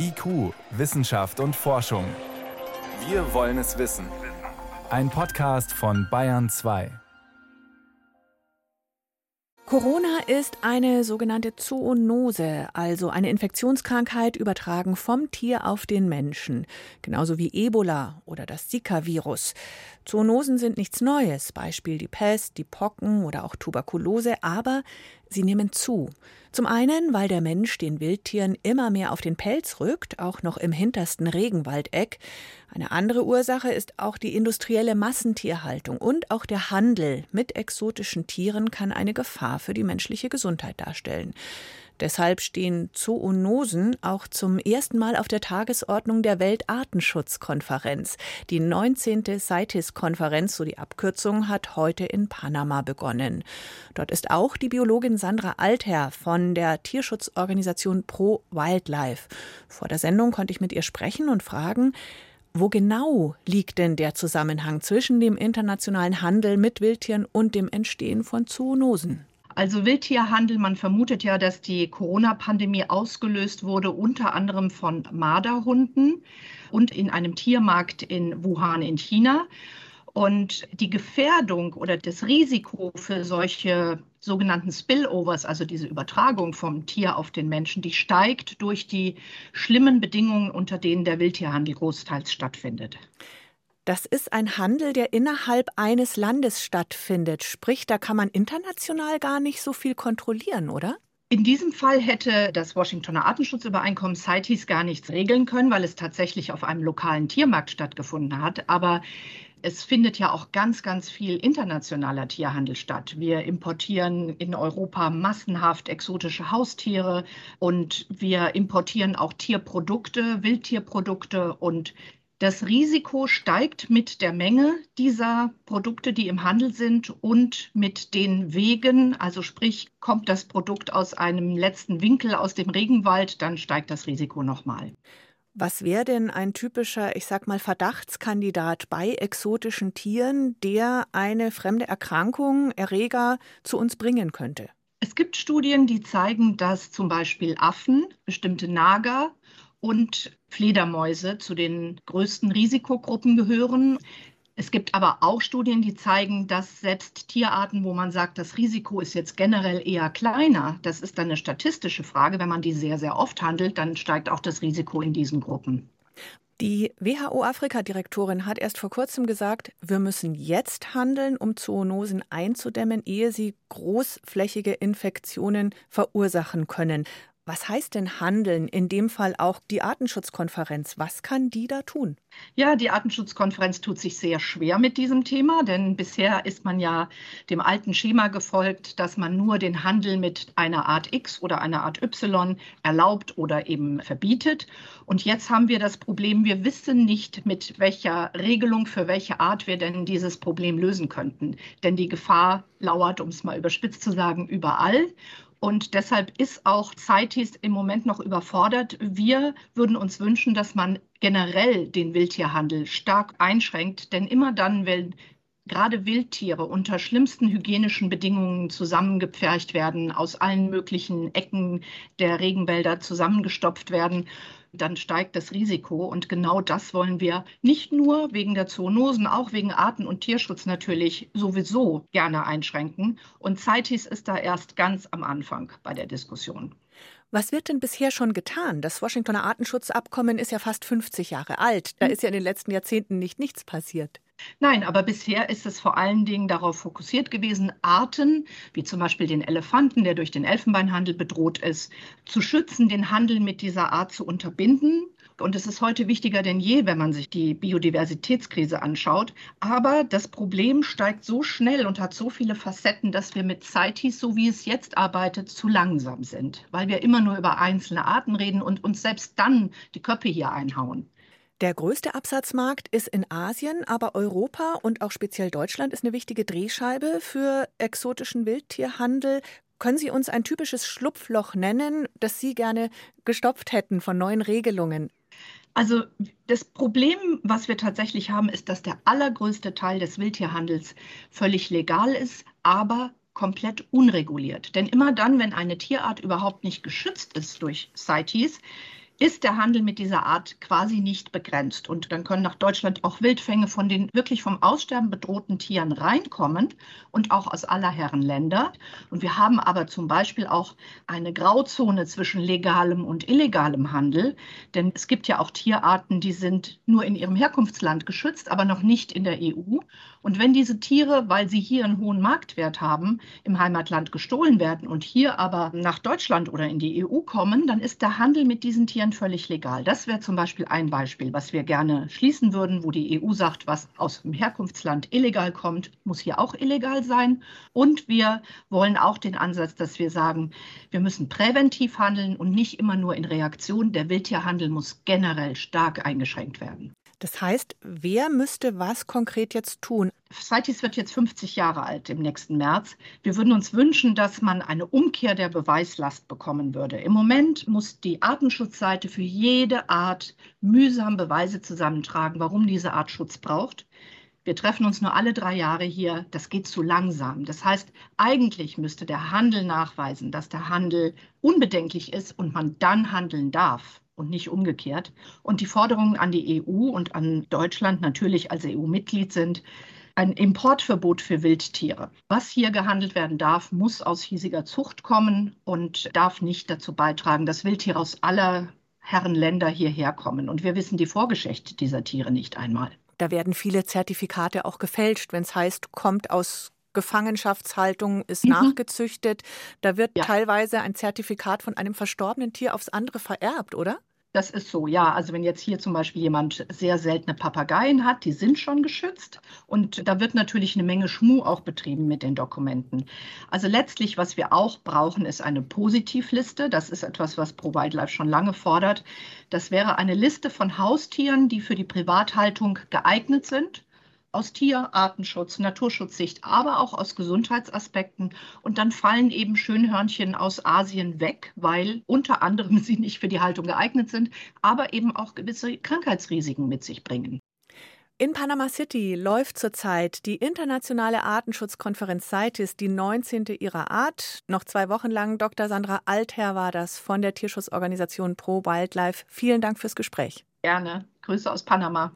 IQ, Wissenschaft und Forschung. Wir wollen es wissen. Ein Podcast von Bayern 2. Corona ist eine sogenannte Zoonose, also eine Infektionskrankheit übertragen vom Tier auf den Menschen, genauso wie Ebola oder das Zika-Virus. Zoonosen sind nichts Neues, Beispiel die Pest, die Pocken oder auch Tuberkulose, aber sie nehmen zu. Zum einen, weil der Mensch den Wildtieren immer mehr auf den Pelz rückt, auch noch im hintersten Regenwaldeck. Eine andere Ursache ist auch die industrielle Massentierhaltung und auch der Handel mit exotischen Tieren kann eine Gefahr für die menschliche Gesundheit darstellen. Deshalb stehen Zoonosen auch zum ersten Mal auf der Tagesordnung der Weltartenschutzkonferenz. Die 19. CITES-Konferenz, so die Abkürzung, hat heute in Panama begonnen. Dort ist auch die Biologin Sandra Altherr von der Tierschutzorganisation Pro Wildlife. Vor der Sendung konnte ich mit ihr sprechen und fragen, wo genau liegt denn der Zusammenhang zwischen dem internationalen Handel mit Wildtieren und dem Entstehen von Zoonosen? Also Wildtierhandel, man vermutet ja, dass die Corona-Pandemie ausgelöst wurde, unter anderem von Marderhunden und in einem Tiermarkt in Wuhan in China. Und die Gefährdung oder das Risiko für solche sogenannten Spillovers, also diese Übertragung vom Tier auf den Menschen, die steigt durch die schlimmen Bedingungen, unter denen der Wildtierhandel großteils stattfindet. Das ist ein Handel, der innerhalb eines Landes stattfindet. Sprich, da kann man international gar nicht so viel kontrollieren, oder? In diesem Fall hätte das Washingtoner Artenschutzübereinkommen CITES gar nichts regeln können, weil es tatsächlich auf einem lokalen Tiermarkt stattgefunden hat. Aber es findet ja auch ganz, ganz viel internationaler Tierhandel statt. Wir importieren in Europa massenhaft exotische Haustiere und wir importieren auch Tierprodukte, Wildtierprodukte und das Risiko steigt mit der Menge dieser Produkte, die im Handel sind und mit den Wegen. Also sprich, kommt das Produkt aus einem letzten Winkel aus dem Regenwald, dann steigt das Risiko nochmal. Was wäre denn ein typischer, ich sag mal, Verdachtskandidat bei exotischen Tieren, der eine fremde Erkrankung, Erreger zu uns bringen könnte? Es gibt Studien, die zeigen, dass zum Beispiel Affen, bestimmte Nager und Fledermäuse zu den größten Risikogruppen gehören. Es gibt aber auch Studien, die zeigen, dass selbst Tierarten, wo man sagt, das Risiko ist jetzt generell eher kleiner, das ist dann eine statistische Frage. Wenn man die sehr, sehr oft handelt, dann steigt auch das Risiko in diesen Gruppen. Die WHO-Afrika-Direktorin hat erst vor kurzem gesagt, wir müssen jetzt handeln, um Zoonosen einzudämmen, ehe sie großflächige Infektionen verursachen können. Was heißt denn handeln? In dem Fall auch die Artenschutzkonferenz. Was kann die da tun? Ja, die Artenschutzkonferenz tut sich sehr schwer mit diesem Thema, denn bisher ist man ja dem alten Schema gefolgt, dass man nur den Handel mit einer Art X oder einer Art Y erlaubt oder eben verbietet. Und jetzt haben wir das Problem, wir wissen nicht, mit welcher Regelung für welche Art wir denn dieses Problem lösen könnten. Denn die Gefahr lauert, um es mal überspitzt zu sagen, überall. Und deshalb ist auch CITES im Moment noch überfordert. Wir würden uns wünschen, dass man generell den Wildtierhandel stark einschränkt, denn immer dann, wenn gerade Wildtiere unter schlimmsten hygienischen Bedingungen zusammengepfercht werden, aus allen möglichen Ecken der Regenwälder zusammengestopft werden dann steigt das Risiko. Und genau das wollen wir nicht nur wegen der Zoonosen, auch wegen Arten- und Tierschutz natürlich sowieso gerne einschränken. Und CITES ist da erst ganz am Anfang bei der Diskussion. Was wird denn bisher schon getan? Das Washingtoner Artenschutzabkommen ist ja fast 50 Jahre alt. Da hm. ist ja in den letzten Jahrzehnten nicht nichts passiert. Nein, aber bisher ist es vor allen Dingen darauf fokussiert gewesen, Arten, wie zum Beispiel den Elefanten, der durch den Elfenbeinhandel bedroht ist, zu schützen, den Handel mit dieser Art zu unterbinden. Und es ist heute wichtiger denn je, wenn man sich die Biodiversitätskrise anschaut. Aber das Problem steigt so schnell und hat so viele Facetten, dass wir mit CITES, so wie es jetzt arbeitet, zu langsam sind, weil wir immer nur über einzelne Arten reden und uns selbst dann die Köpfe hier einhauen. Der größte Absatzmarkt ist in Asien, aber Europa und auch speziell Deutschland ist eine wichtige Drehscheibe für exotischen Wildtierhandel. Können Sie uns ein typisches Schlupfloch nennen, das Sie gerne gestopft hätten von neuen Regelungen? Also das Problem, was wir tatsächlich haben, ist, dass der allergrößte Teil des Wildtierhandels völlig legal ist, aber komplett unreguliert. Denn immer dann, wenn eine Tierart überhaupt nicht geschützt ist durch CITES, ist der Handel mit dieser Art quasi nicht begrenzt. Und dann können nach Deutschland auch Wildfänge von den wirklich vom Aussterben bedrohten Tieren reinkommen und auch aus aller Herren Länder. Und wir haben aber zum Beispiel auch eine Grauzone zwischen legalem und illegalem Handel. Denn es gibt ja auch Tierarten, die sind nur in ihrem Herkunftsland geschützt, aber noch nicht in der EU. Und wenn diese Tiere, weil sie hier einen hohen Marktwert haben, im Heimatland gestohlen werden und hier aber nach Deutschland oder in die EU kommen, dann ist der Handel mit diesen Tieren völlig legal. Das wäre zum Beispiel ein Beispiel, was wir gerne schließen würden, wo die EU sagt, was aus dem Herkunftsland illegal kommt, muss hier auch illegal sein. Und wir wollen auch den Ansatz, dass wir sagen, wir müssen präventiv handeln und nicht immer nur in Reaktion. Der Wildtierhandel muss generell stark eingeschränkt werden. Das heißt, wer müsste was konkret jetzt tun? CITES wird jetzt 50 Jahre alt im nächsten März. Wir würden uns wünschen, dass man eine Umkehr der Beweislast bekommen würde. Im Moment muss die Artenschutzseite für jede Art mühsam Beweise zusammentragen, warum diese Art Schutz braucht. Wir treffen uns nur alle drei Jahre hier. Das geht zu langsam. Das heißt, eigentlich müsste der Handel nachweisen, dass der Handel unbedenklich ist und man dann handeln darf und nicht umgekehrt. Und die Forderungen an die EU und an Deutschland natürlich als EU-Mitglied sind, ein Importverbot für Wildtiere. Was hier gehandelt werden darf, muss aus hiesiger Zucht kommen und darf nicht dazu beitragen, dass Wildtiere aus aller Herren Länder hierher kommen. Und wir wissen die Vorgeschichte dieser Tiere nicht einmal. Da werden viele Zertifikate auch gefälscht, wenn es heißt, kommt aus Gefangenschaftshaltung, ist mhm. nachgezüchtet. Da wird ja. teilweise ein Zertifikat von einem verstorbenen Tier aufs andere vererbt, oder? Das ist so, ja. Also wenn jetzt hier zum Beispiel jemand sehr seltene Papageien hat, die sind schon geschützt und da wird natürlich eine Menge Schmuh auch betrieben mit den Dokumenten. Also letztlich, was wir auch brauchen, ist eine Positivliste. Das ist etwas, was Pro Wildlife schon lange fordert. Das wäre eine Liste von Haustieren, die für die Privathaltung geeignet sind aus Tierartenschutz, Naturschutzsicht, aber auch aus Gesundheitsaspekten. Und dann fallen eben Schönhörnchen aus Asien weg, weil unter anderem sie nicht für die Haltung geeignet sind, aber eben auch gewisse Krankheitsrisiken mit sich bringen. In Panama City läuft zurzeit die internationale Artenschutzkonferenz CITES, die 19. ihrer Art. Noch zwei Wochen lang. Dr. Sandra Altherr war das von der Tierschutzorganisation Pro Wildlife. Vielen Dank fürs Gespräch. Gerne. Grüße aus Panama.